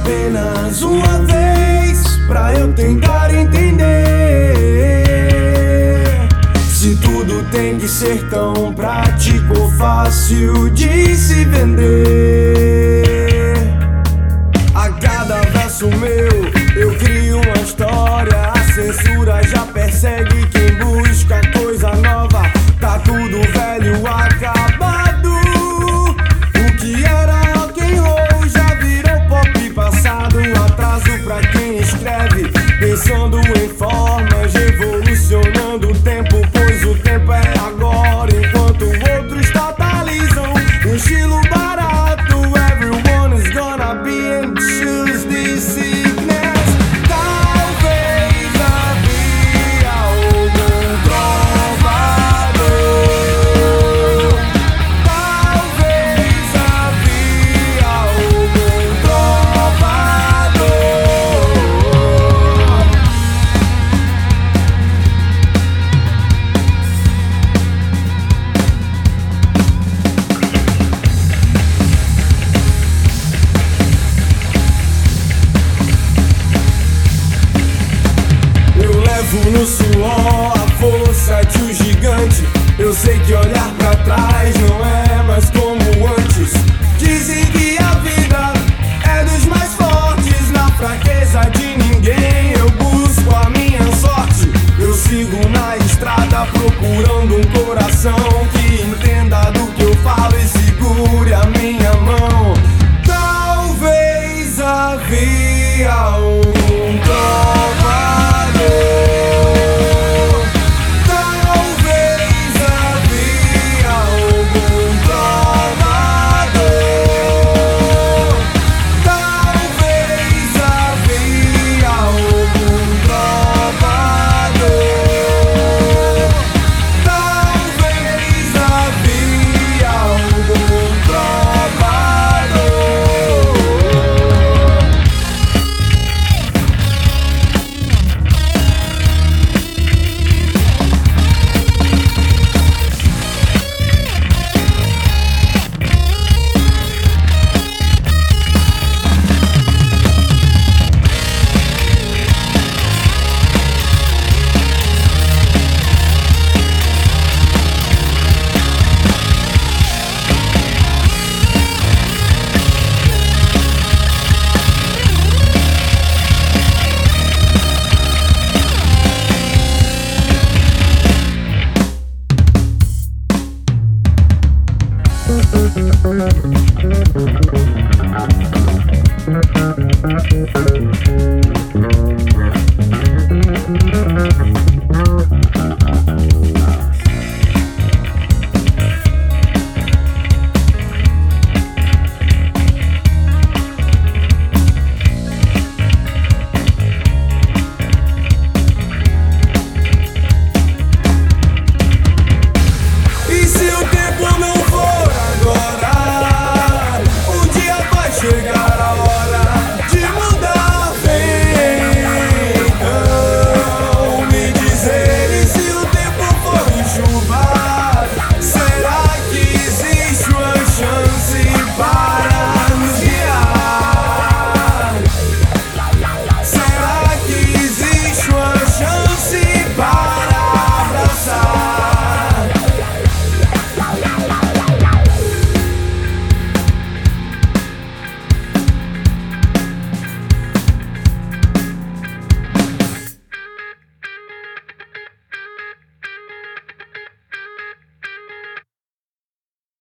apenas uma vez pra eu tentar entender se tudo tem que ser tão prático ou fácil de se vender. A cada verso meu Levo no suor a força de um gigante. Eu sei que olhar pra trás não é mais como antes. Dizem que a vida é dos mais fortes. Na fraqueza de ninguém eu busco a minha sorte. Eu sigo na estrada procurando. Thank you.